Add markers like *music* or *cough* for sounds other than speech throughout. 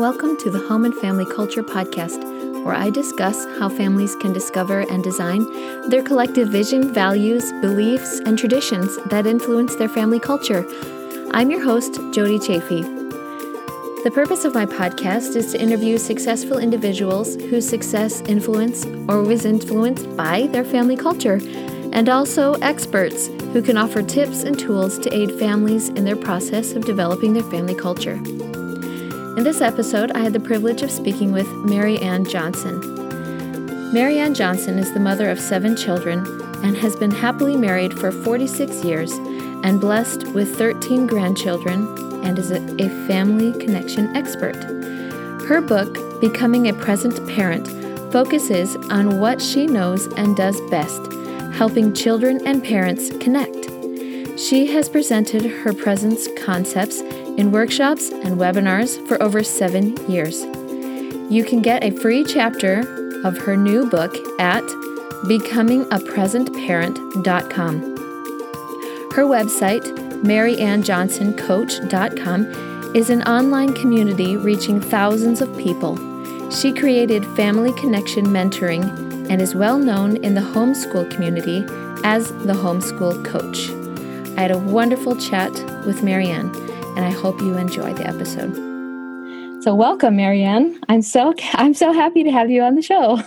Welcome to the Home and Family Culture Podcast, where I discuss how families can discover and design their collective vision, values, beliefs, and traditions that influence their family culture. I'm your host, Jody Chafee. The purpose of my podcast is to interview successful individuals whose success influenced or was influenced by their family culture, and also experts who can offer tips and tools to aid families in their process of developing their family culture. In this episode, I had the privilege of speaking with Mary Ann Johnson. Mary Ann Johnson is the mother of seven children and has been happily married for 46 years and blessed with 13 grandchildren and is a, a family connection expert. Her book, Becoming a Present Parent, focuses on what she knows and does best, helping children and parents connect. She has presented her presence concepts in workshops and webinars for over seven years. You can get a free chapter of her new book at becomingapresentparent.com. Her website, maryannjohnsoncoach.com, is an online community reaching thousands of people. She created Family Connection Mentoring and is well known in the homeschool community as the Homeschool Coach. I had a wonderful chat with Mary Ann and I hope you enjoy the episode. So welcome, Mary Ann. I'm so I'm so happy to have you on the show.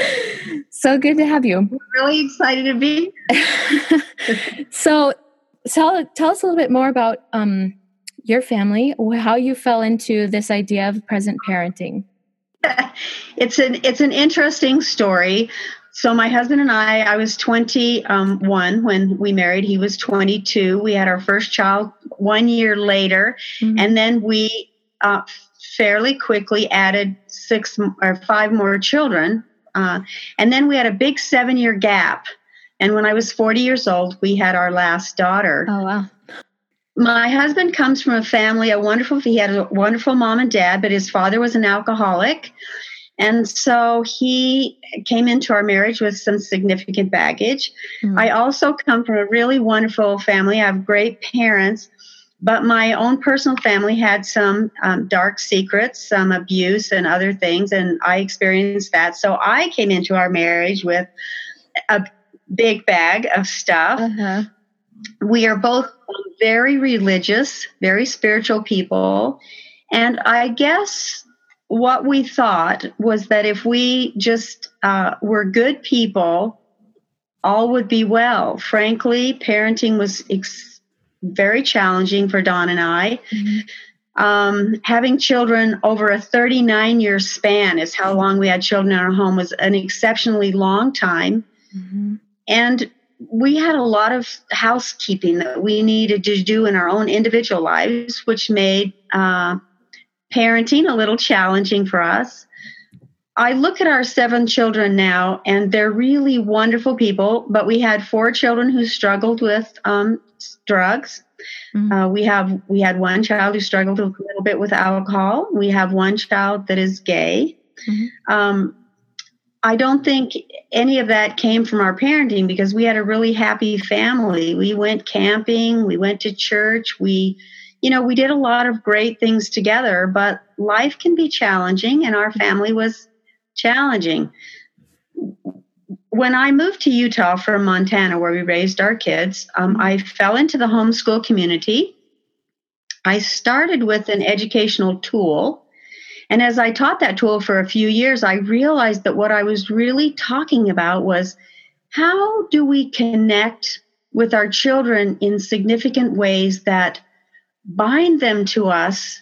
*laughs* so good to have you. Really excited to be. *laughs* so tell tell us a little bit more about um, your family, how you fell into this idea of present parenting. *laughs* it's an it's an interesting story. So my husband and I, I was 21 when we married. He was 22. We had our first child one year later, mm-hmm. and then we uh, fairly quickly added six or five more children. Uh, and then we had a big seven year gap. And when I was 40 years old, we had our last daughter. Oh, wow. My husband comes from a family, a wonderful, he had a wonderful mom and dad, but his father was an alcoholic. And so he came into our marriage with some significant baggage. Mm-hmm. I also come from a really wonderful family. I have great parents, but my own personal family had some um, dark secrets, some abuse, and other things, and I experienced that. So I came into our marriage with a big bag of stuff. Uh-huh. We are both very religious, very spiritual people. And I guess what we thought was that if we just uh, were good people, all would be well. Frankly, parenting was ex- very challenging for Don and I. Mm-hmm. Um, having children over a 39 year span is how long we had children in our home was an exceptionally long time. Mm-hmm. And we had a lot of housekeeping that we needed to do in our own individual lives, which made uh, parenting a little challenging for us. I look at our seven children now, and they're really wonderful people. But we had four children who struggled with um, drugs. Mm-hmm. Uh, we have we had one child who struggled a little bit with alcohol. We have one child that is gay. Mm-hmm. Um, I don't think any of that came from our parenting because we had a really happy family. We went camping, we went to church, we you know, we did a lot of great things together, but life can be challenging, and our family was challenging. When I moved to Utah from Montana, where we raised our kids, um, I fell into the homeschool community. I started with an educational tool. And as I taught that tool for a few years, I realized that what I was really talking about was how do we connect with our children in significant ways that bind them to us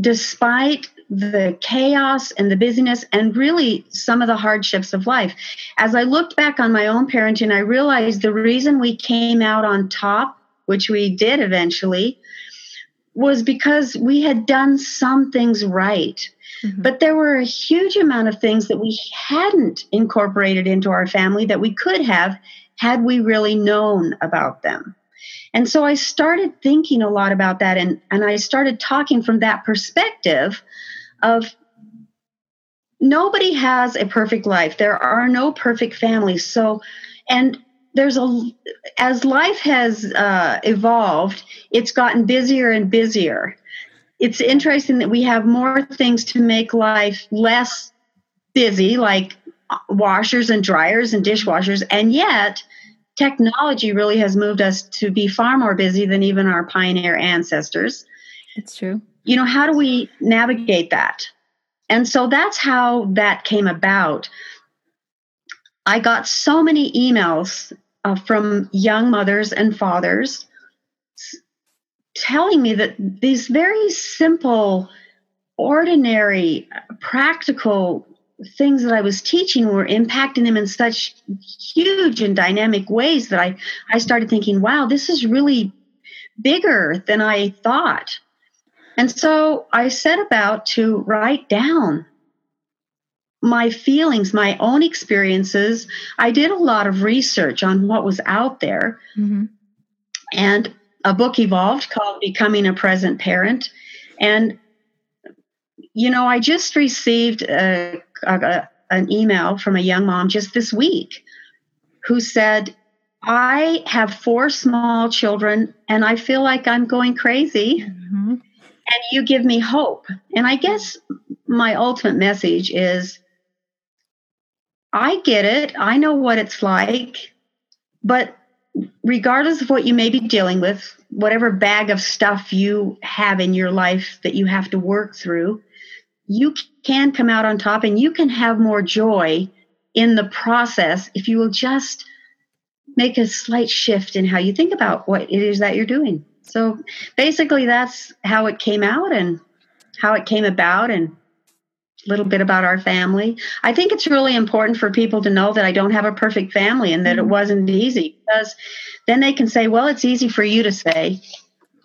despite the chaos and the busyness and really some of the hardships of life. As I looked back on my own parenting, I realized the reason we came out on top, which we did eventually, was because we had done some things right. Mm-hmm. But there were a huge amount of things that we hadn't incorporated into our family that we could have had we really known about them. And so I started thinking a lot about that and, and I started talking from that perspective of nobody has a perfect life. There are no perfect families. So, and there's a, as life has uh, evolved, it's gotten busier and busier. it's interesting that we have more things to make life less busy, like washers and dryers and dishwashers, and yet technology really has moved us to be far more busy than even our pioneer ancestors. It's true. You know, how do we navigate that? And so that's how that came about. I got so many emails uh, from young mothers and fathers telling me that these very simple, ordinary, practical things that I was teaching were impacting them in such huge and dynamic ways that I, I started thinking, wow, this is really bigger than I thought. And so I set about to write down my feelings, my own experiences. I did a lot of research on what was out there. Mm-hmm. And a book evolved called Becoming a Present Parent. And, you know, I just received a, an email from a young mom just this week who said, I have four small children and I feel like I'm going crazy. Mm-hmm. And you give me hope. And I guess my ultimate message is I get it. I know what it's like. But regardless of what you may be dealing with, whatever bag of stuff you have in your life that you have to work through, you can come out on top and you can have more joy in the process if you will just make a slight shift in how you think about what it is that you're doing. So basically, that's how it came out and how it came about and a little bit about our family. I think it's really important for people to know that I don't have a perfect family and that mm-hmm. it wasn't easy because then they can say, well, it's easy for you to say.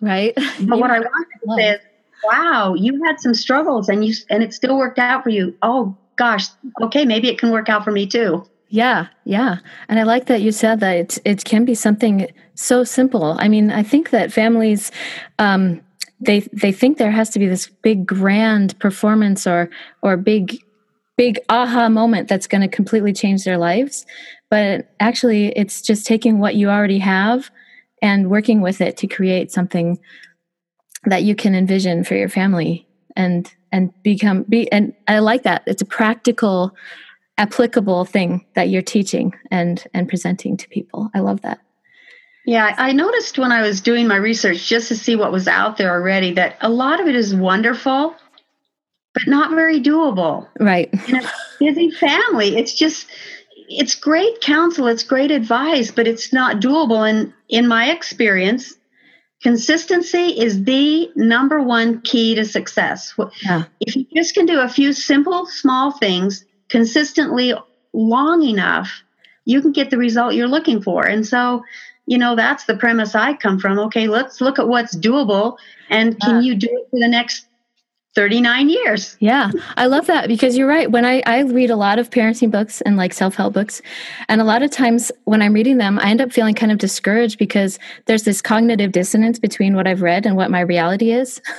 Right. But what *laughs* I want to say is, wow, you had some struggles and you and it still worked out for you. Oh gosh, okay, maybe it can work out for me too. Yeah, yeah. And I like that you said that it, it can be something so simple. I mean, I think that families um, they they think there has to be this big grand performance or or big big aha moment that's going to completely change their lives but actually it's just taking what you already have and working with it to create something that you can envision for your family and and become be and i like that it's a practical applicable thing that you're teaching and and presenting to people i love that yeah, I noticed when I was doing my research just to see what was out there already that a lot of it is wonderful, but not very doable. Right. In a busy family, it's just it's great counsel, it's great advice, but it's not doable. And in my experience, consistency is the number one key to success. Yeah. If you just can do a few simple, small things consistently long enough, you can get the result you're looking for. And so you know that's the premise i come from okay let's look at what's doable and can you do it for the next 39 years. Yeah i love that because you're right. When i i read a lot of parenting books and like self-help books and a lot of times when i'm reading them i end up feeling kind of discouraged because there's this cognitive dissonance between what i've read and what my reality is. *laughs*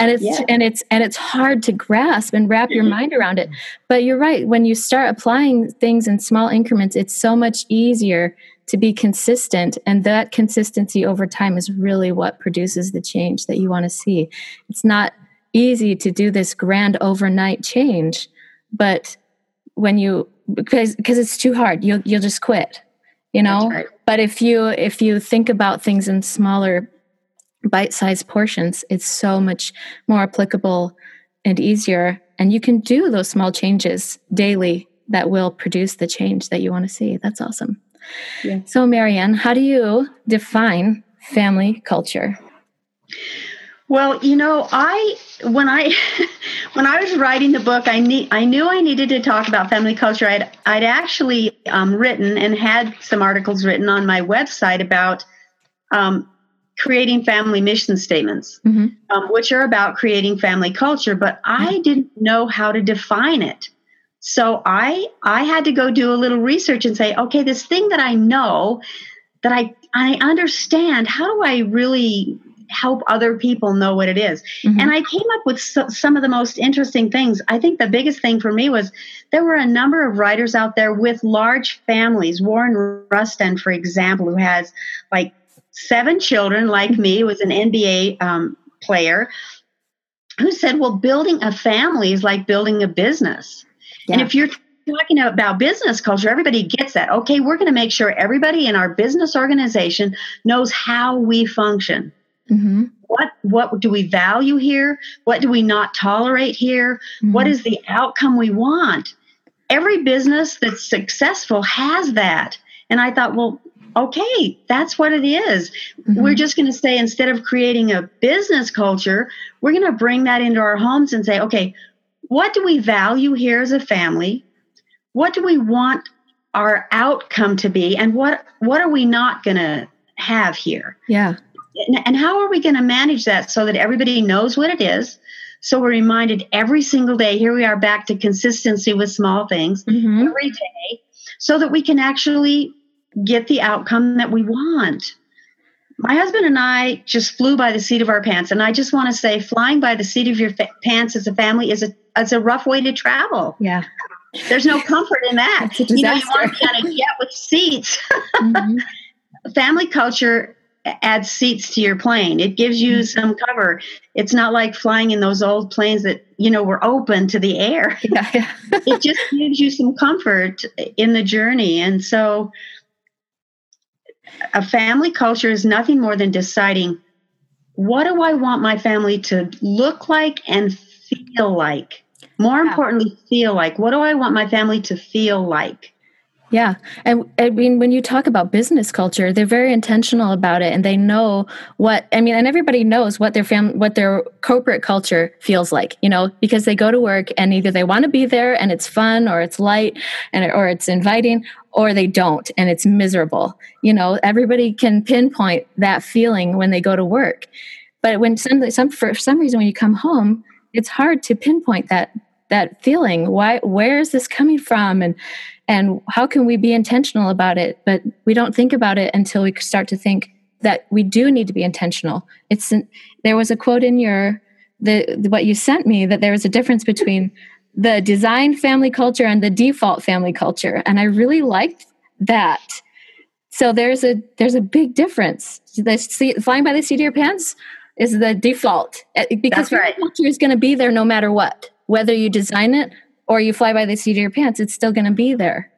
And it's yeah. and it's and it's hard to grasp and wrap your mm-hmm. mind around it. But you're right when you start applying things in small increments it's so much easier to be consistent and that consistency over time is really what produces the change that you want to see. It's not easy to do this grand overnight change but when you because because it's too hard you'll you'll just quit you know right. but if you if you think about things in smaller bite-sized portions it's so much more applicable and easier and you can do those small changes daily that will produce the change that you want to see that's awesome yeah. So, Mary Ann, how do you define family culture? Well, you know, I when I *laughs* when I was writing the book, I need I knew I needed to talk about family culture. I'd I'd actually um, written and had some articles written on my website about um, creating family mission statements, mm-hmm. um, which are about creating family culture. But I didn't know how to define it. So I I had to go do a little research and say, okay, this thing that I know that I I understand, how do I really help other people know what it is? Mm-hmm. And I came up with so, some of the most interesting things. I think the biggest thing for me was there were a number of writers out there with large families. Warren Rustand, for example, who has like seven children, like me, was an NBA um, player who said, well, building a family is like building a business. Yeah. And if you're talking about business culture, everybody gets that. Okay, we're going to make sure everybody in our business organization knows how we function. Mm-hmm. What what do we value here? What do we not tolerate here? Mm-hmm. What is the outcome we want? Every business that's successful has that. And I thought, well, okay, that's what it is. Mm-hmm. We're just going to say instead of creating a business culture, we're going to bring that into our homes and say, okay, what do we value here as a family? What do we want our outcome to be and what what are we not going to have here? Yeah. And, how are we going to manage that so that everybody knows what it is? So we're reminded every single day. Here we are back to consistency with small things mm-hmm. every day, so that we can actually get the outcome that we want. My husband and I just flew by the seat of our pants, and I just want to say, flying by the seat of your fa- pants as a family is a is a rough way to travel. Yeah, there's no comfort in that. you know, you want to kind of get with seats. Mm-hmm. *laughs* family culture adds seats to your plane. It gives you mm-hmm. some cover. It's not like flying in those old planes that, you know, were open to the air. *laughs* Yeah, yeah. *laughs* it just gives you some comfort in the journey. And so a family culture is nothing more than deciding what do I want my family to look like and feel like? More yeah. importantly, feel like. What do I want my family to feel like? Yeah. And I mean, when you talk about business culture, they're very intentional about it and they know what, I mean, and everybody knows what their fam, what their corporate culture feels like, you know, because they go to work and either they want to be there and it's fun or it's light and, or it's inviting or they don't and it's miserable. You know, everybody can pinpoint that feeling when they go to work. But when some, some, for some reason, when you come home, it's hard to pinpoint that that feeling why where is this coming from and and how can we be intentional about it? But we don't think about it until we start to think that we do need to be intentional. It's there was a quote in your the what you sent me that there was a difference between the design family culture and the default family culture. And i really liked that. So there's a there's a big difference. The flying by the seat of your pants is the default. Because right. culture is going to be there no matter what whether you design it or you fly by the seat of your pants, it's still going to be there.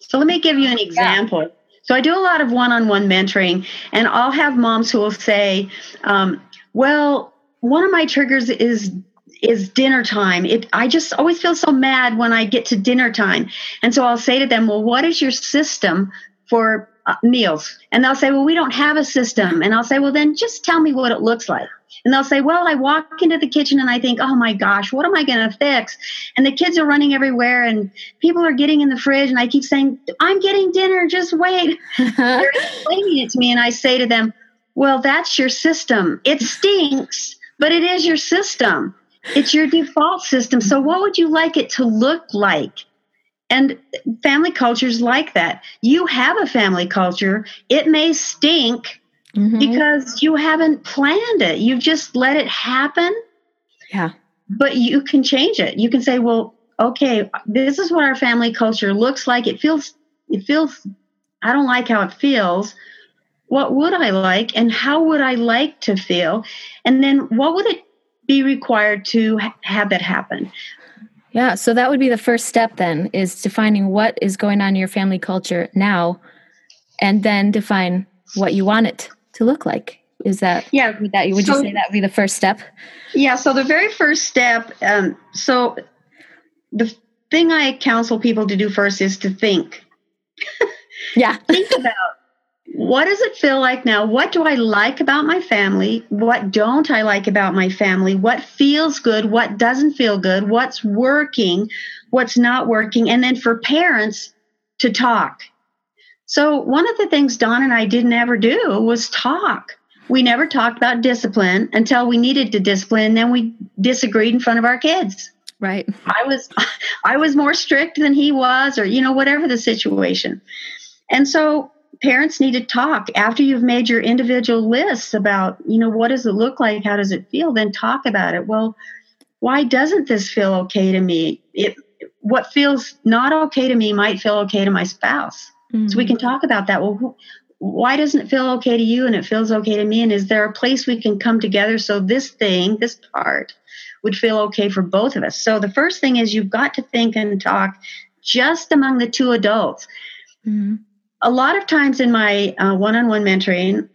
So let me give you an example. Yeah. So I do a lot of one-on-one mentoring, and I'll have moms who will say, um, "Well, one of my triggers is is dinner time. It I just always feel so mad when I get to dinner time." And so I'll say to them, "Well, what is your system for uh, meals?" And they'll say, "Well, we don't have a system." And I'll say, "Well, then just tell me what it looks like." And they'll say, Well, I walk into the kitchen and I think, Oh my gosh, what am I going to fix? And the kids are running everywhere and people are getting in the fridge. And I keep saying, I'm getting dinner, just wait. *laughs* They're explaining it to me. And I say to them, Well, that's your system. It stinks, but it is your system. It's your default system. So, what would you like it to look like? And family cultures like that. You have a family culture. It may stink, mm-hmm. because you haven't planned it. You've just let it happen. Yeah. But you can change it. You can say, well, okay, this is what our family culture looks like. It feels, it feels, I don't like how it feels. What would I like and how would I like to feel? And then what would it be required to ha- have that happen? Yeah, so that would be the first step then is defining what is going on in your family culture now and then define what you want it to look like. Is that yeah. would that would so, you say that would be the first step? Yeah so the very first step um, so the thing i counsel people to do first is to think. Yeah. *laughs* Think about what does it feel like now what do i like about my family what don't i like about my family what feels good what doesn't feel good what's working what's not working and then for parents to talk so, one of the things Don and I didn't ever do was talk. We never talked about discipline until we needed to discipline, and then we disagreed in front of our kids. Right. I was *laughs* I was more strict than he was or you know whatever the situation. And so parents need to talk after you've made your individual lists about, you know, what does it look like? How does it feel? Then talk about it. Well, why doesn't this feel okay to me? It what feels not okay to me might feel okay to my spouse. Mm-hmm. So we can mm-hmm. talk about that. Well, why doesn't it feel okay to you and it feels okay to me? And is there a place we can come together so this thing, this part, would feel okay for both of us? So the first thing is you've got to think and talk just among the two adults. Mm-hmm. A lot of times in my one on one mentoring,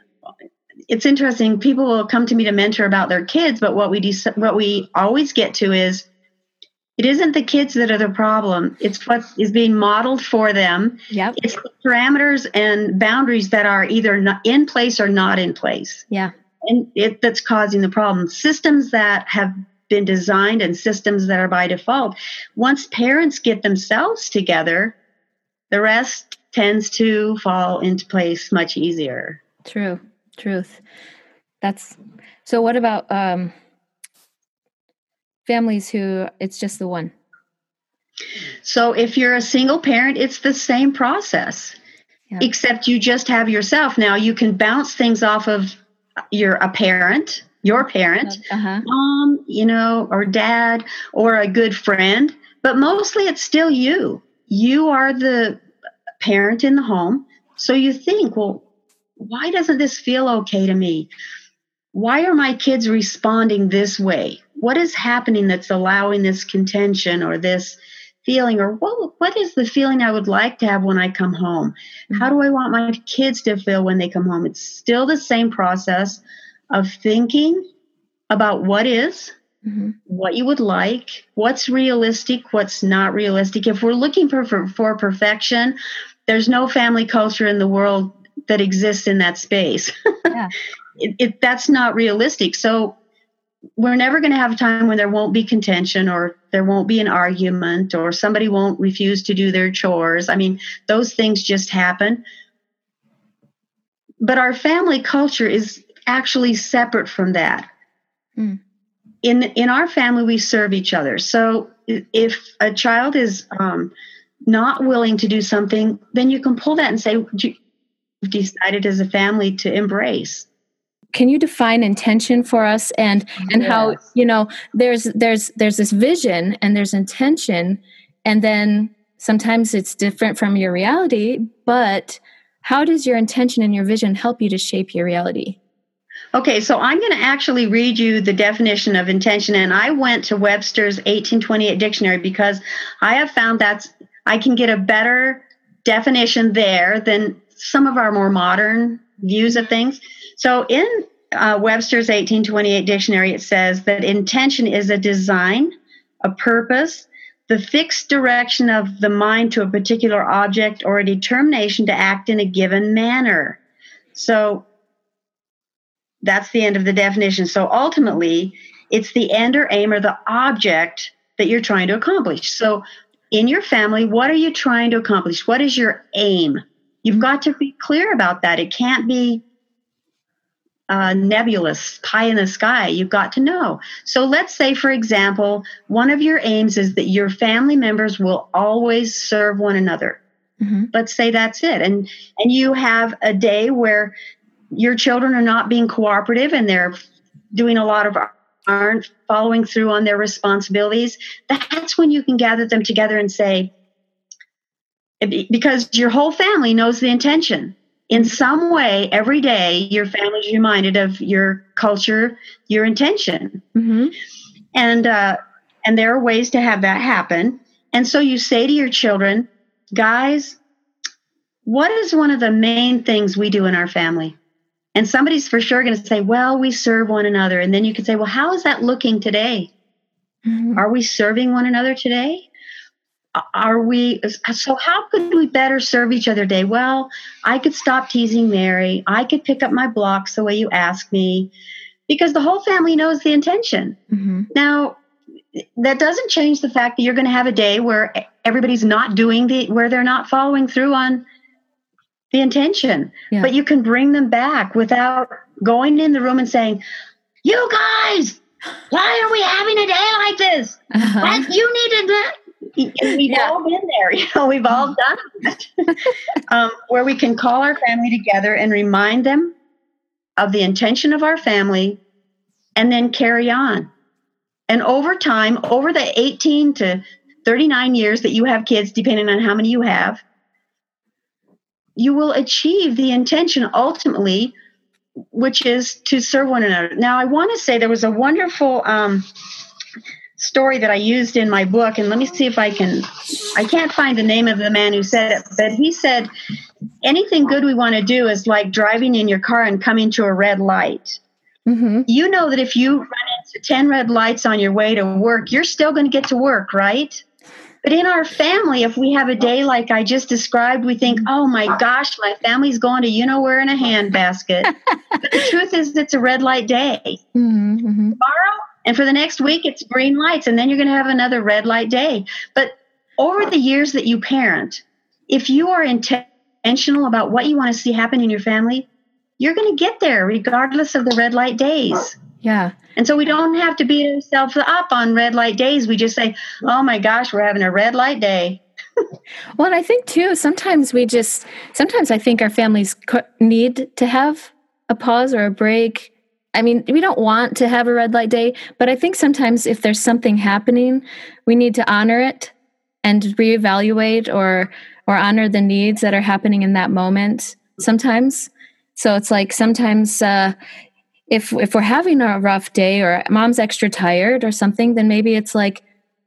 it's interesting. People will come to me to mentor about their kids, but what we do what we always get to is it isn't the kids that are the problem. It's what is being modeled for them. Yep. It's the parameters and boundaries that are either in place or not in place. Yeah. And it that's causing the problem. Systems that have been designed and systems that are by default. Once parents get themselves together, the rest tends to fall into place much easier. True. Truth. That's so what about um families who it's just the one? So if you're a single parent, it's the same process. Yeah. Except you just have yourself. Now you can bounce things off of your a parent, your parent, uh-huh. mom, you know, or dad, or a good friend, but mostly it's still you. You are the parent in the home. So you think, well, why doesn't this feel okay to me? Why are my kids responding this way? what is happening that's allowing this contention or this feeling or what what is the feeling I would like to have when I come home? How do I want my kids to feel when they come home? It's still the same process of thinking about what is, mm-hmm. what you would like, what's realistic, what's not realistic. If we're looking for, for, for perfection, there's no family culture in the world that exists in that space. *laughs* Yeah. it, it, that's not realistic. So we're never going to have a time when there won't be contention or there won't be an argument or somebody won't refuse to do their chores. I mean, those things just happen. But our family culture is actually separate from that. Mm. In in our family, we serve each other. So if a child is um, not willing to do something, then you can pull that and say, "You've decided as a family to embrace." can you define intention for us and and yes. how you know there's there's there's this vision and there's intention and then sometimes it's different from your reality but how does your intention and your vision help you to shape your reality Okay, so I'm going to actually read you the definition of intention, and I went to Webster's 1828 dictionary because I have found that I can get a better definition there than some of our more modern views of things. So in uh, Webster's 1828 dictionary, it says that intention is a design, a purpose, the fixed direction of the mind to a particular object or a determination to act in a given manner. So that's the end of the definition. So ultimately, it's the end or aim or the object that you're trying to accomplish. So in your family, what are you trying to accomplish? What is your aim? You've got to be clear about that. It can't be uh, nebulous, pie in the sky. You've got to know. So let's say, for example, one of your aims is that your family members will always serve one another. Mm-hmm. Let's say that's it, and and you have a day where your children are not being cooperative and they're doing a lot of aren't following through on their responsibilities. That's when you can gather them together and say, because your whole family knows the intention in some way every day your family's reminded of your culture your intention mm-hmm. and uh, and there are ways to have that happen and so you say to your children guys what is one of the main things we do in our family and somebody's for sure going to say well we serve one another. And then you can say well how is that looking today? Mm-hmm. are we serving one another today? Are we so how could we better serve each other day well i could stop teasing mary. I could pick up my blocks the way you ask me. Because the whole family knows the intention. Mm-hmm. now that doesn't change the fact that you're going to have a day where everybody's not doing the where they're not following through on the intention yeah. but you can bring them back without going in the room and saying you guys why are we having a day like this uh-huh. you needed that we've yeah. all been there, *laughs* you know, we've all done it. *laughs* um, where we can call our family together and remind them of the intention of our family and then carry on. And over time, over the 18 to 39 years that you have kids, depending on how many you have, you will achieve the intention ultimately, which is to serve one another. Now, I want to say there was a wonderful um, story that I used in my book, and let me see if I can. I can't find the name of the man who said it, but he said, anything good we want to do is like driving in your car and coming to a red light. Mm-hmm. You know that if you run into 10 red lights on your way to work, you're still going to get to work, right? But in our family, if we have a day like I just described, we think, oh my gosh, my family's going to you know where in a handbasket. *laughs* but the truth is, it's a red light day. Mm-hmm, mm-hmm. Tomorrow, and for the next week, it's green lights, and then you're going to have another red light day. But over the years that you parent, if you are intentional about what you want to see happen in your family, you're going to get there regardless of the red light days. Yeah. And so we don't have to beat ourselves up on red light days. We just say, oh my gosh, we're having a red light day. *laughs* well, and I think too, sometimes we just, sometimes I think our families need to have a pause or a break. I mean, we don't want to have a red light day, but I think sometimes if there's something happening, we need to honor it and reevaluate or or honor the needs that are happening in that moment sometimes. So it's like sometimes uh, if if we're having a rough day or mom's extra tired or something then maybe it's like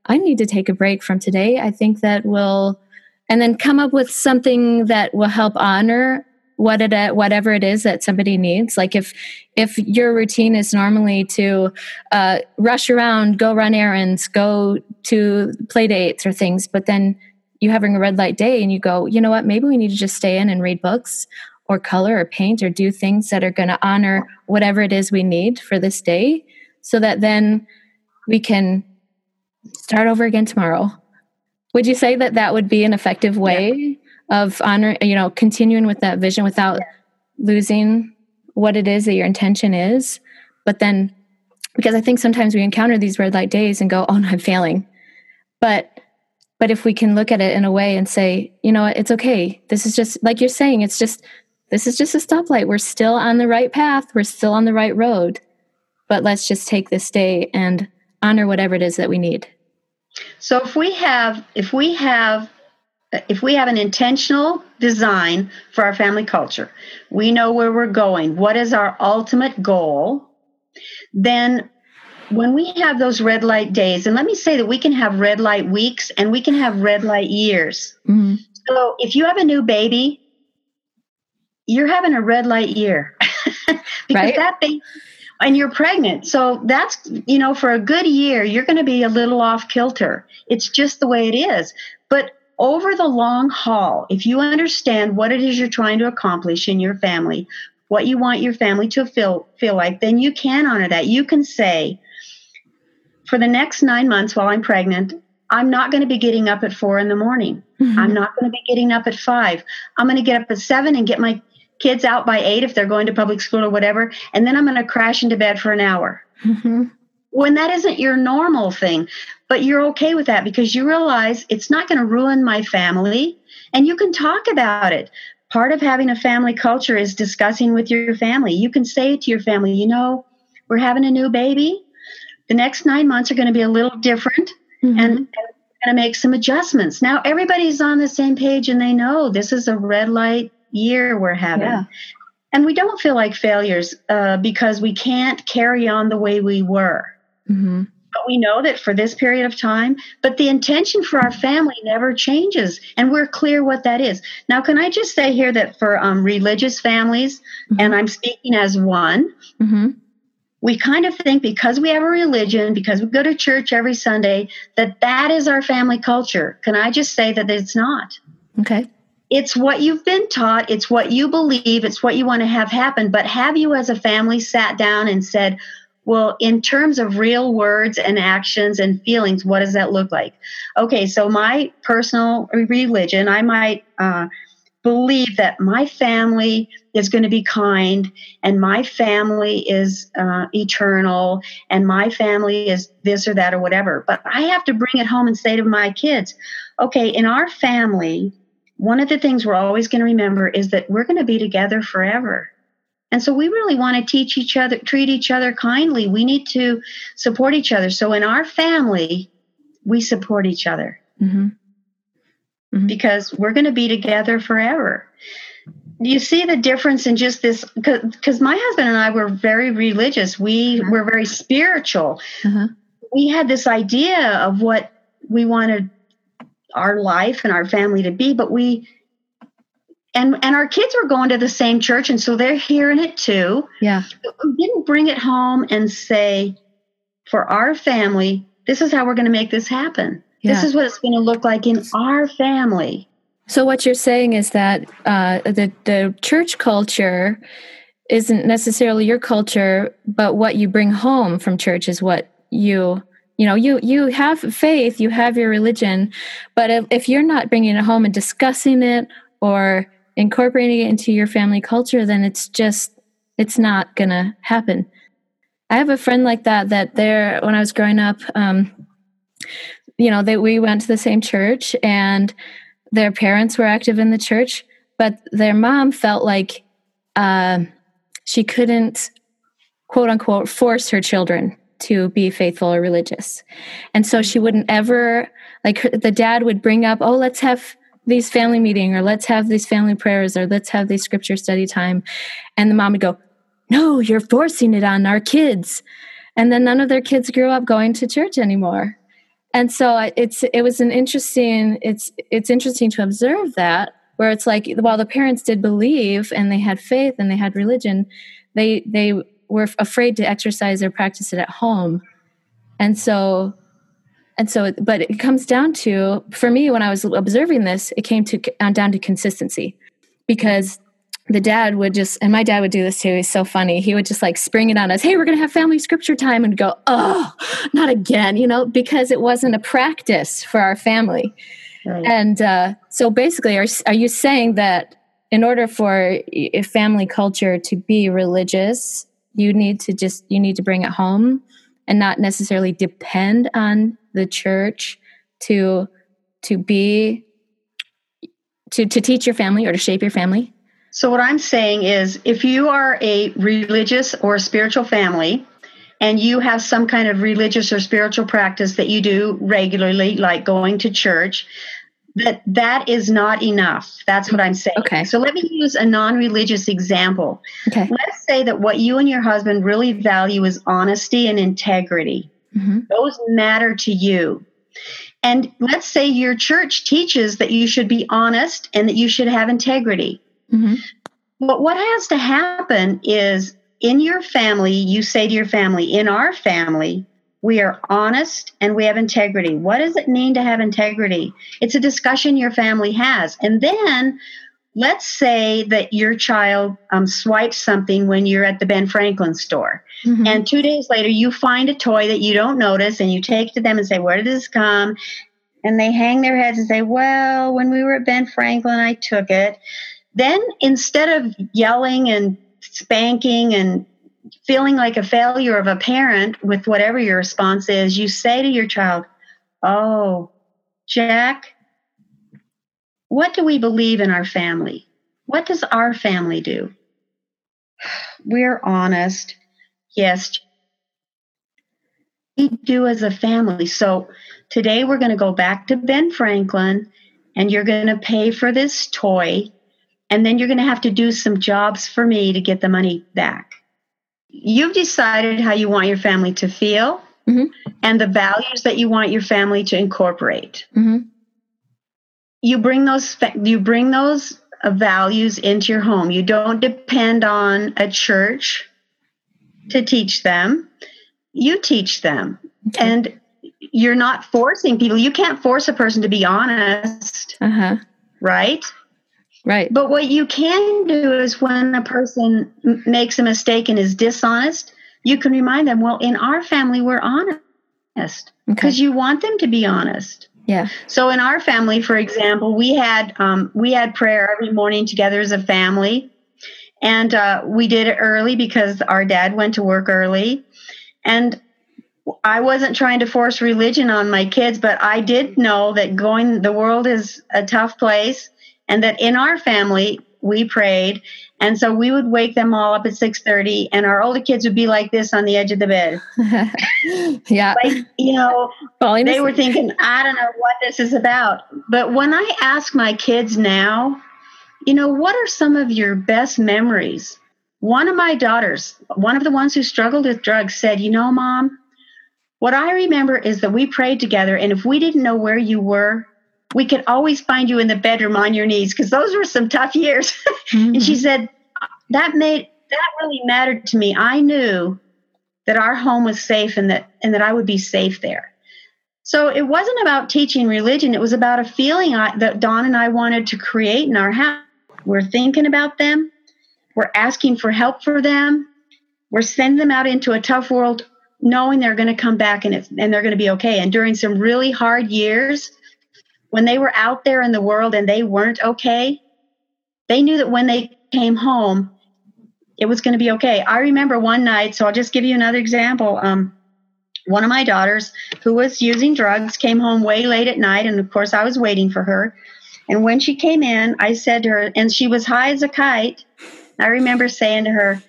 i need to take a break from today. I think that will and then come up with something that will help honor what it whatever it is that somebody needs. Like if if your routine is normally to uh, rush around go run errands go to play dates or things but then you having a red light day and you go you know what? Maybe we need to just stay in and read books or color or paint or do things that are going to honor whatever it is we need for this day so that then we can start over again tomorrow. Would you say that that would be an effective way yeah. of honor, you know, continuing with that vision without yeah. losing what it is that your intention is? But then, because I think sometimes we encounter these red light days and go, oh no, I'm failing. But but if we can look at it in a way and say, you know, it's okay. This is just like you're saying, it's just this is just a stoplight. We're still on the right path. We're still on the right road. But let's just take this day and honor whatever it is that we need. So if we have if we have if we have an intentional design for our family culture, we know where we're going, what is our ultimate goal, then when we have those red light days, and let me say that we can have red light weeks and we can have red light years. Mm-hmm. So if you have a new baby, you're having a red light year. *laughs* Because right? that baby and you're pregnant. So that's you know for a good year you're going to be a little off kilter. It's just the way it is. But over the long haul if you understand what it is you're trying to accomplish in your family what you want your family to feel feel like then you can honor that. You can say for the next nine months while i'm pregnant i'm not going to be getting up at four in the morning. Mm-hmm. i'm not going to be getting up at five. I'm going to get up at seven and get my kids out by eight if they're going to public school or whatever, and then I'm going to crash into bed for an hour. Mm-hmm. When that isn't your normal thing, but you're okay with that because you realize it's not going to ruin my family and you can talk about it. Part of having a family culture is discussing with your family. You can say to your family, you know, we're having a new baby. The next nine months are going to be a little different mm-hmm. and, and going to make some adjustments. Now everybody's on the same page and they know this is a red light year we're having. Yeah. And we don't feel like failures uh, because we can't carry on the way we were. Mm-hmm. But we know that for this period of time, but the intention for our family never changes. And we're clear what that is. Now, can I just say here that for um, religious families, mm-hmm. and I'm speaking as one, mm-hmm. we kind of think because we have a religion, because we go to church every Sunday, that that is our family culture. Can I just say that it's not? Okay it's what you've been taught, it's what you believe, it's what you want to have happen. But have you, as a family, sat down and said, well, in terms of real words and actions and feelings, what does that look like? Okay, so my personal religion, I might uh, believe that my family is going to be kind and my family is uh, eternal and my family is this or that or whatever. But I have to bring it home and say to my kids, okay, in our family, one of the things we're always going to remember is that we're going to be together forever. And so we really want to teach each other, treat each other kindly. We need to support each other. So in our family, we support each other mm-hmm. Mm-hmm. because we're going to be together forever. you see the difference in just this because my husband and I were very religious. We uh-huh. were very spiritual. Uh-huh. We had this idea of what we wanted our life and our family to be, but we and and our kids were going to the same church and so they're hearing it too. Yeah. we didn't bring it home and say for our family, this is how we're going to make this happen. Yeah. This is what it's going to look like in our family. So what you're saying is that uh, the the church culture isn't necessarily your culture, but what you bring home from church is what you you know you you have faith, you have your religion, but if, if you're not bringing it home and discussing it or incorporating it into your family culture, then it's just it's not gonna happen. I have a friend like that. That there, when I was growing up, um, you know, that we went to the same church and their parents were active in the church, but their mom felt like uh, she couldn't, quote unquote, force her children to be faithful or religious. And so she wouldn't ever, like, the dad would bring up, oh, let's have these family meeting or let's have these family prayers or let's have these scripture study time. And the mom would go, no, you're forcing it on our kids. And then none of their kids grew up going to church anymore and so it's it was an interesting it's it's interesting to observe that where it's like while the parents did believe and they had faith and they had religion they they were afraid to exercise or practice it at home. And so and so but it comes down to for me when i was observing this it came to down to consistency. Because the dad would just and my dad would do this too he's so funny. He would just like spring it on us hey we're going to have family scripture time and go oh not again you know because it wasn't a practice for our family. Right. and uh, so basically are, are you saying that in order for a family culture to be religious you need to just you need to bring it home and not necessarily depend on the church to to be to to teach your family or to shape your family. So, what I'm saying is if you are a religious or spiritual family, and you have some kind of religious or spiritual practice that you do regularly, like going to church, that that is not enough. That's what I'm saying. Okay. So let me use a non-religious example. Okay. Let's say that what you and your husband really value is honesty and integrity. Mm-hmm. Those matter to you. And let's say your church teaches that you should be honest and that you should have integrity. Mm-hmm. But what has to happen is in your family, you say to your family, in our family, we are honest and we have integrity. What does it mean to have integrity? It's a discussion your family has. And then let's say that your child um, swipes something when you're at the Ben Franklin store. Mm-hmm. And two days later, you find a toy that you don't notice and you take to them and say, Where did this come? And they hang their heads and say, Well, when we were at Ben Franklin, I took it. Then instead of yelling and spanking and feeling like a failure of a parent with whatever your response is, you say to your child, Oh, Jack, what do we believe in our family? What does our family do? *sighs* We're honest. Yes. We do as a family. So today we're going to go back to Ben Franklin and you're going to pay for this toy and then you're going to have to do some jobs for me to get the money back. You've decided how you want your family to feel mm-hmm. and the values that you want your family to incorporate. Mm-hmm. You bring those you bring those uh, values into your home. You don't depend on a church to teach them. You teach them. Okay. And you're not forcing people. You can't force a person to be honest. Uh-huh. Right? Right. But what you can do is when a person m- makes a mistake and is dishonest, you can remind them, well, in our family, we're honest because okay. you want them to be honest. Yeah. So in our family, for example, we had um, we had prayer every morning together as a family, and uh, we did it early because our dad went to work early, and I wasn't trying to force religion on my kids, but I did know that going the world is a tough place and that in our family we prayed. And so we would wake them all up at 6.30 and our older kids would be like this on the edge of the bed. *laughs* Yeah. Like you know Falling they were thinking i don't know what this is about. But when i ask my kids now you know, what are some of your best memories? One of my daughters, one of the ones who struggled with drugs, said, You know, mom, what I remember is that we prayed together, and if we didn't know where you were, we could always find you in the bedroom on your knees because those were some tough years. Mm-hmm. *laughs* and she said, That made that really mattered to me. I knew that our home was safe and that and that I would be safe there. So it wasn't about teaching religion, it was about a feeling I, that Don and I wanted to create in our house. We're thinking about them, we're asking for help for them, we're sending them out into a tough world knowing they're going to come back and, it's, and they're going to be okay. And during some really hard years, when they were out there in the world and they weren't okay, they knew that when they came home, it was going to be okay. I remember one night, so I'll just give you another example. Um, one of my daughters, who was using drugs, came home way late at night, and of course, I was waiting for her. And when she came in, I said to her, and she was high as a kite. I remember saying to her,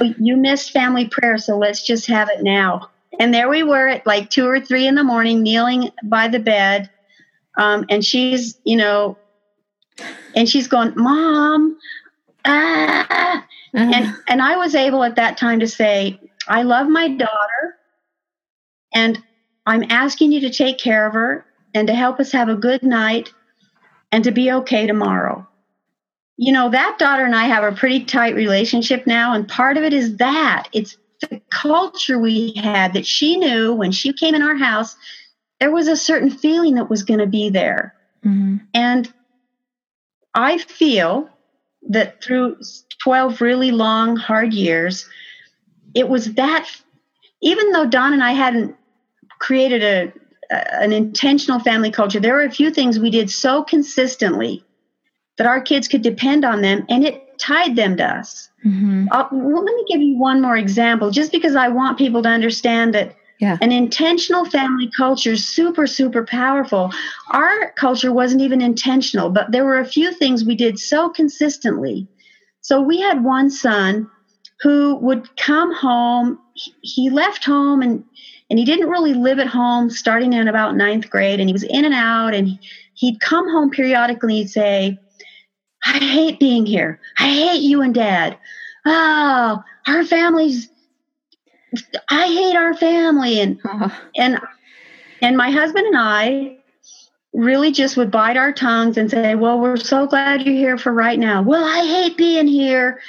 oh, You missed family prayer, so let's just have it now. And there we were at like two or three in the morning, kneeling by the bed. Um, and she's, you know, and she's going, Mom, ah. Uh-huh. And and I was able at that time to say, I love my daughter and I'm asking you to take care of her and to help us have a good night and to be okay tomorrow. You know, that daughter and I have a pretty tight relationship now and part of it is that. It's the culture we had that she knew when she came in our house there was a certain feeling that was going to be there. Mm-hmm. And I feel that through 12 really long, hard years, it was that, even though Don and I hadn't created a, an intentional family culture, there were a few things we did so consistently that our kids could depend on them and it tied them to us. Mm-hmm. Uh, well, let me give you one more example, just because I want people to understand that yeah. An intentional family culture is super, super powerful. Our culture wasn't even intentional, but there were a few things we did so consistently. So we had one son who would come home. He left home and and he didn't really live at home starting in about ninth grade and he was in and out and he'd come home periodically and say i hate being here i hate you and dad oh our family's I hate our family and and and my husband and I really just would bite our tongues and say, "Well, we're so glad you're here for right now." Well, I hate being here.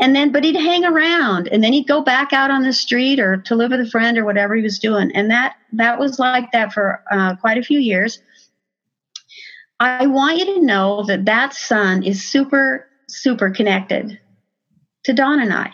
And then but he'd hang around and then he'd go back out on the street or to live with a friend or whatever he was doing. And that that was like that for uh, quite a few years. I want you to know that that son is super super connected to Don and I.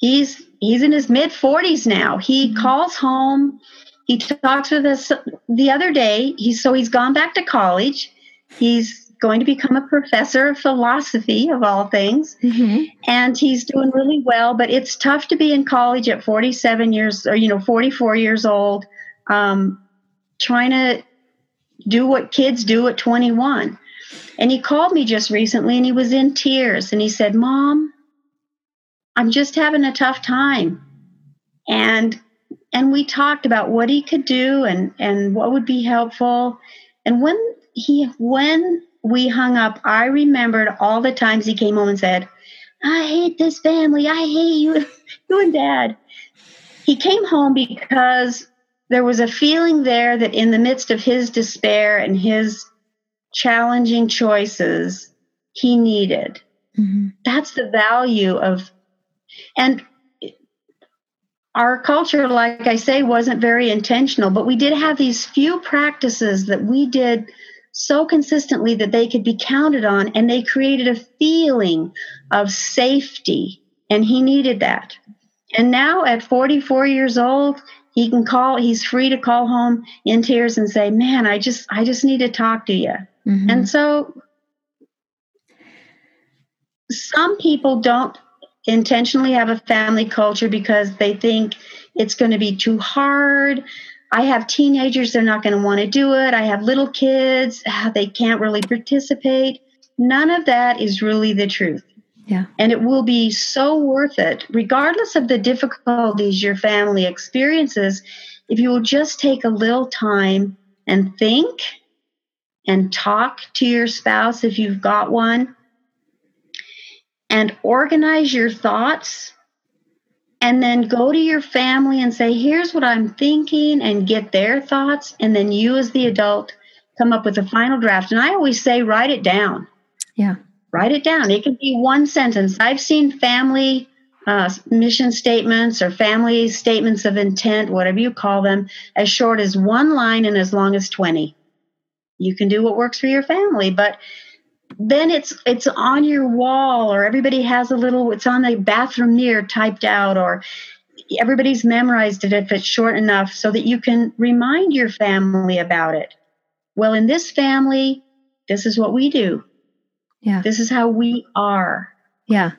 He's he's in his mid 40s now. He mm-hmm. calls home. He talks with us the other day. He's so he's gone back to college. He's going to become a professor of philosophy of all things. Mm-hmm. And he's doing really well, but it's tough to be in college at 47 years or you know 44 years old um, trying to do what kids do at 21. And he called me just recently and he was in tears and he said, "Mom, I'm just having a tough time. And and we talked about what he could do and and what would be helpful. And when he when we hung up, I remembered all the times he came home and said, I hate this family. I hate you, *laughs* you and dad. He came home because there was a feeling there that in the midst of his despair and his challenging choices, he needed. Mm-hmm. That's the value of and our culture, like I say, wasn't very intentional, but we did have these few practices that we did so consistently that they could be counted on, and they created a feeling of safety. And he needed that. And now at 44 years old, he can call, he's free to call home in tears and say, Man, I just, I just need to talk to you. Mm-hmm. And so some people don't intentionally have a family culture because they think it's going to be too hard. I have teenagers, they're not going to want to do it. I have little kids, ah, they can't really participate. None of that is really the truth. Yeah. And it will be so worth it, regardless of the difficulties your family experiences, if you will just take a little time and think and talk to your spouse if you've got one and organize your thoughts and then go to your family and say, here's what I'm thinking, and get their thoughts. And then you, as the adult, come up with a final draft. And I always say, write it down. Yeah. Write it down. It can be one sentence. I've seen family uh, mission statements or family statements of intent, whatever you call them, as short as one line and as long as 20. You can do what works for your family, but then it's it's on your wall or everybody has a little it's on the bathroom mirror typed out or everybody's memorized it if it's short enough so that you can remind your family about it. Well in this family this is what we do. Yeah. This is how we are. Yeah.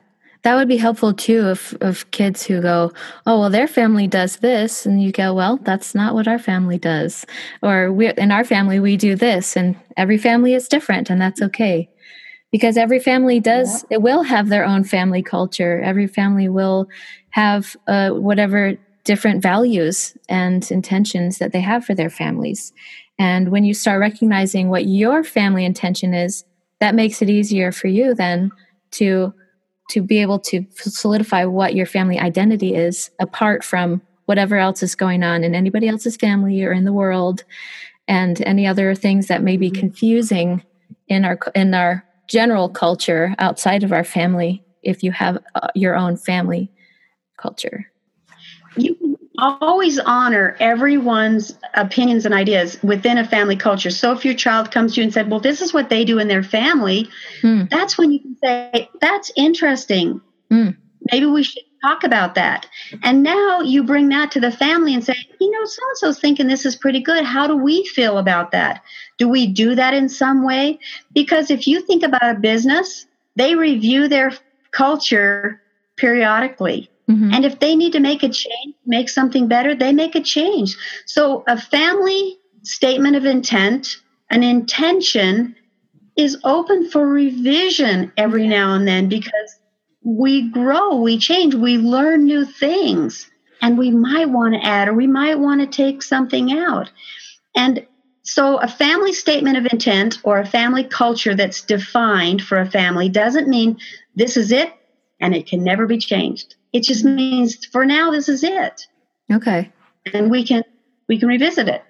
That would be helpful too if of kids who go oh well their family does this and you go well that's not what our family does. Or we in our family we do this and every family is different and that's okay because every family does yeah. it will have their own family culture every family will have uh, whatever different values and intentions that they have for their families and when you start recognizing what your family intention is that makes it easier for you then to to be able to solidify what your family identity is apart from whatever else is going on in anybody else's family or in the world and any other things that may be mm-hmm. confusing in our in our general culture outside of our family if you have uh, your own family culture. You always honor everyone's opinions and ideas within a family culture. So if your child comes to you and said, "Well, this is what they do in their family," hmm. that's when you can say, "That's interesting. Hmm. Maybe we should talk about that." And now you bring that to the family and say, "You know, so and so's thinking this is pretty good. How do we feel about that? Do we do that in some way? Because if you think about a business, they review their culture periodically. Mm-hmm. And if they need to make a change, make something better, they make a change. So a family statement of intent, an intention is open for revision every now and then because we grow, we change, we learn new things, and we might want to add or we might want to take something out. And so, a family statement of intent or a family culture that's defined for a family doesn't mean this is it and it can never be changed. It just means for now this is it. Okay. And we can we can revisit it.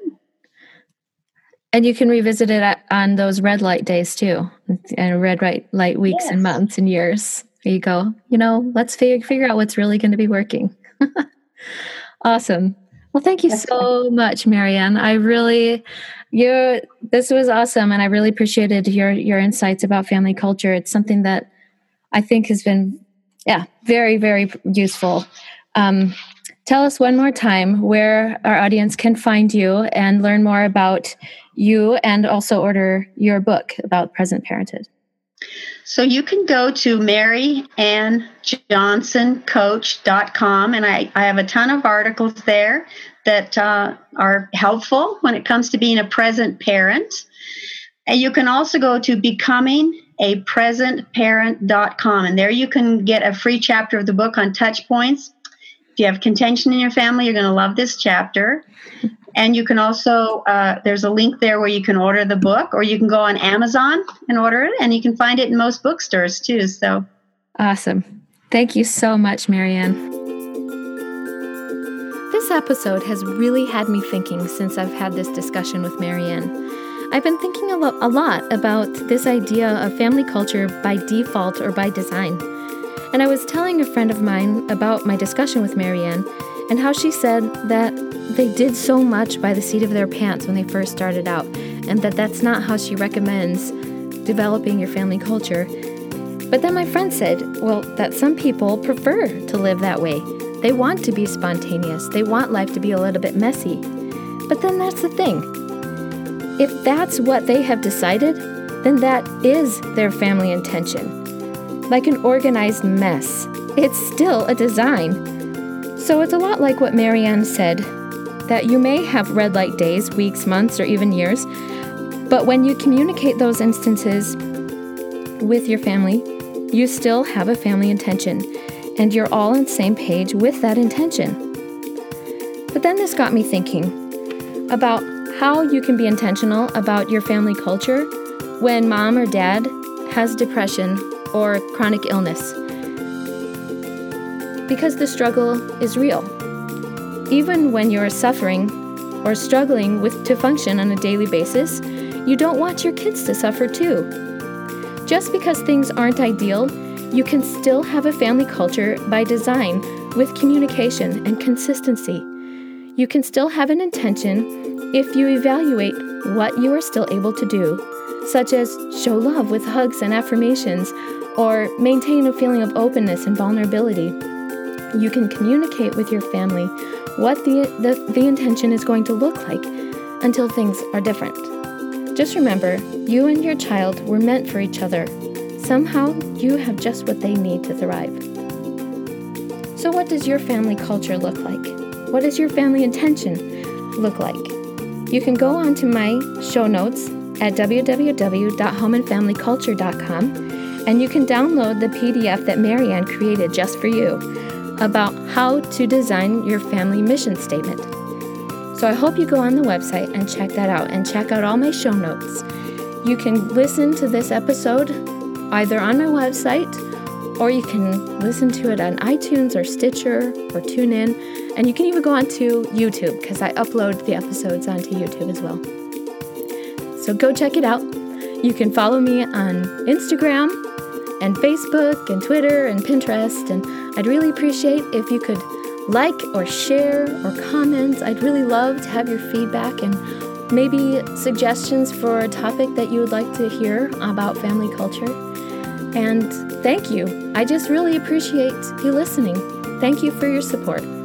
And you can revisit it on those red light days too, and red light light weeks yes. and months and years. There you go. You know, let's figure figure out what's really going to be working. *laughs* awesome. Well, thank you so much, Mary Ann. I really you this was awesome and I really appreciated your your insights about family culture. It's something that I think has been yeah, very very useful. Um, tell us one more time where our audience can find you and learn more about you and also order your book about present parenthood. So you can go to maryjohnsoncoach.com and I, I have a ton of articles there that uh, are helpful when it comes to being a present parent. And you can also go to becomingapresentparent.com and there you can get a free chapter of the book on touch points. If you have contention in your family, you're going to love this chapter. And you can also, uh, there's a link there where you can order the book, or you can go on Amazon and order it, and you can find it in most bookstores too. So awesome. Thank you so much, Mary Ann. This episode has really had me thinking since I've had this discussion with Mary Ann. I've been thinking a, lo- a lot about this idea of family culture by default or by design. And I was telling a friend of mine about my discussion with Mary Ann and how she said that they did so much by the seat of their pants when they first started out, and that that's not how she recommends developing your family culture. But then my friend said, well, that some people prefer to live that way. They want to be spontaneous, they want life to be a little bit messy. But then that's the thing. If that's what they have decided, then that is their family intention. Like an organized mess, it's still a design. So it's a lot like what Mary Ann said that you may have red light days, weeks, months, or even years, but when you communicate those instances with your family, you still have a family intention, and you're all on the same page with that intention. But then this got me thinking about how you can be intentional about your family culture when mom or dad has depression or chronic illness because the struggle is real. Even when you're suffering or struggling with to function on a daily basis, you don't want your kids to suffer too. Just because things aren't ideal, you can still have a family culture by design with communication and consistency. You can still have an intention if you evaluate what you are still able to do, such as show love with hugs and affirmations, or maintain a feeling of openness and vulnerability. You can communicate with your family what the, the, the intention is going to look like until things are different. Just remember, you and your child were meant for each other. Somehow, you have just what they need to thrive. So, what does your family culture look like? What does your family intention look like? You can go on to my show notes at www.homeandfamilyculture.com and you can download the PDF that Mary Ann created just for you about how to design your family mission statement. So I hope you go on the website and check that out and check out all my show notes. You can listen to this episode either on my website or you can listen to it on iTunes or Stitcher or TuneIn. And you can even go onto YouTube because I upload the episodes onto YouTube as well. So go check it out. You can follow me on Instagram and Facebook and Twitter and Pinterest. And I'd really appreciate if you could like or share or comment. I'd really love to have your feedback and maybe suggestions for a topic that you would like to hear about family culture. And thank you. I just really appreciate you listening. Thank you for your support.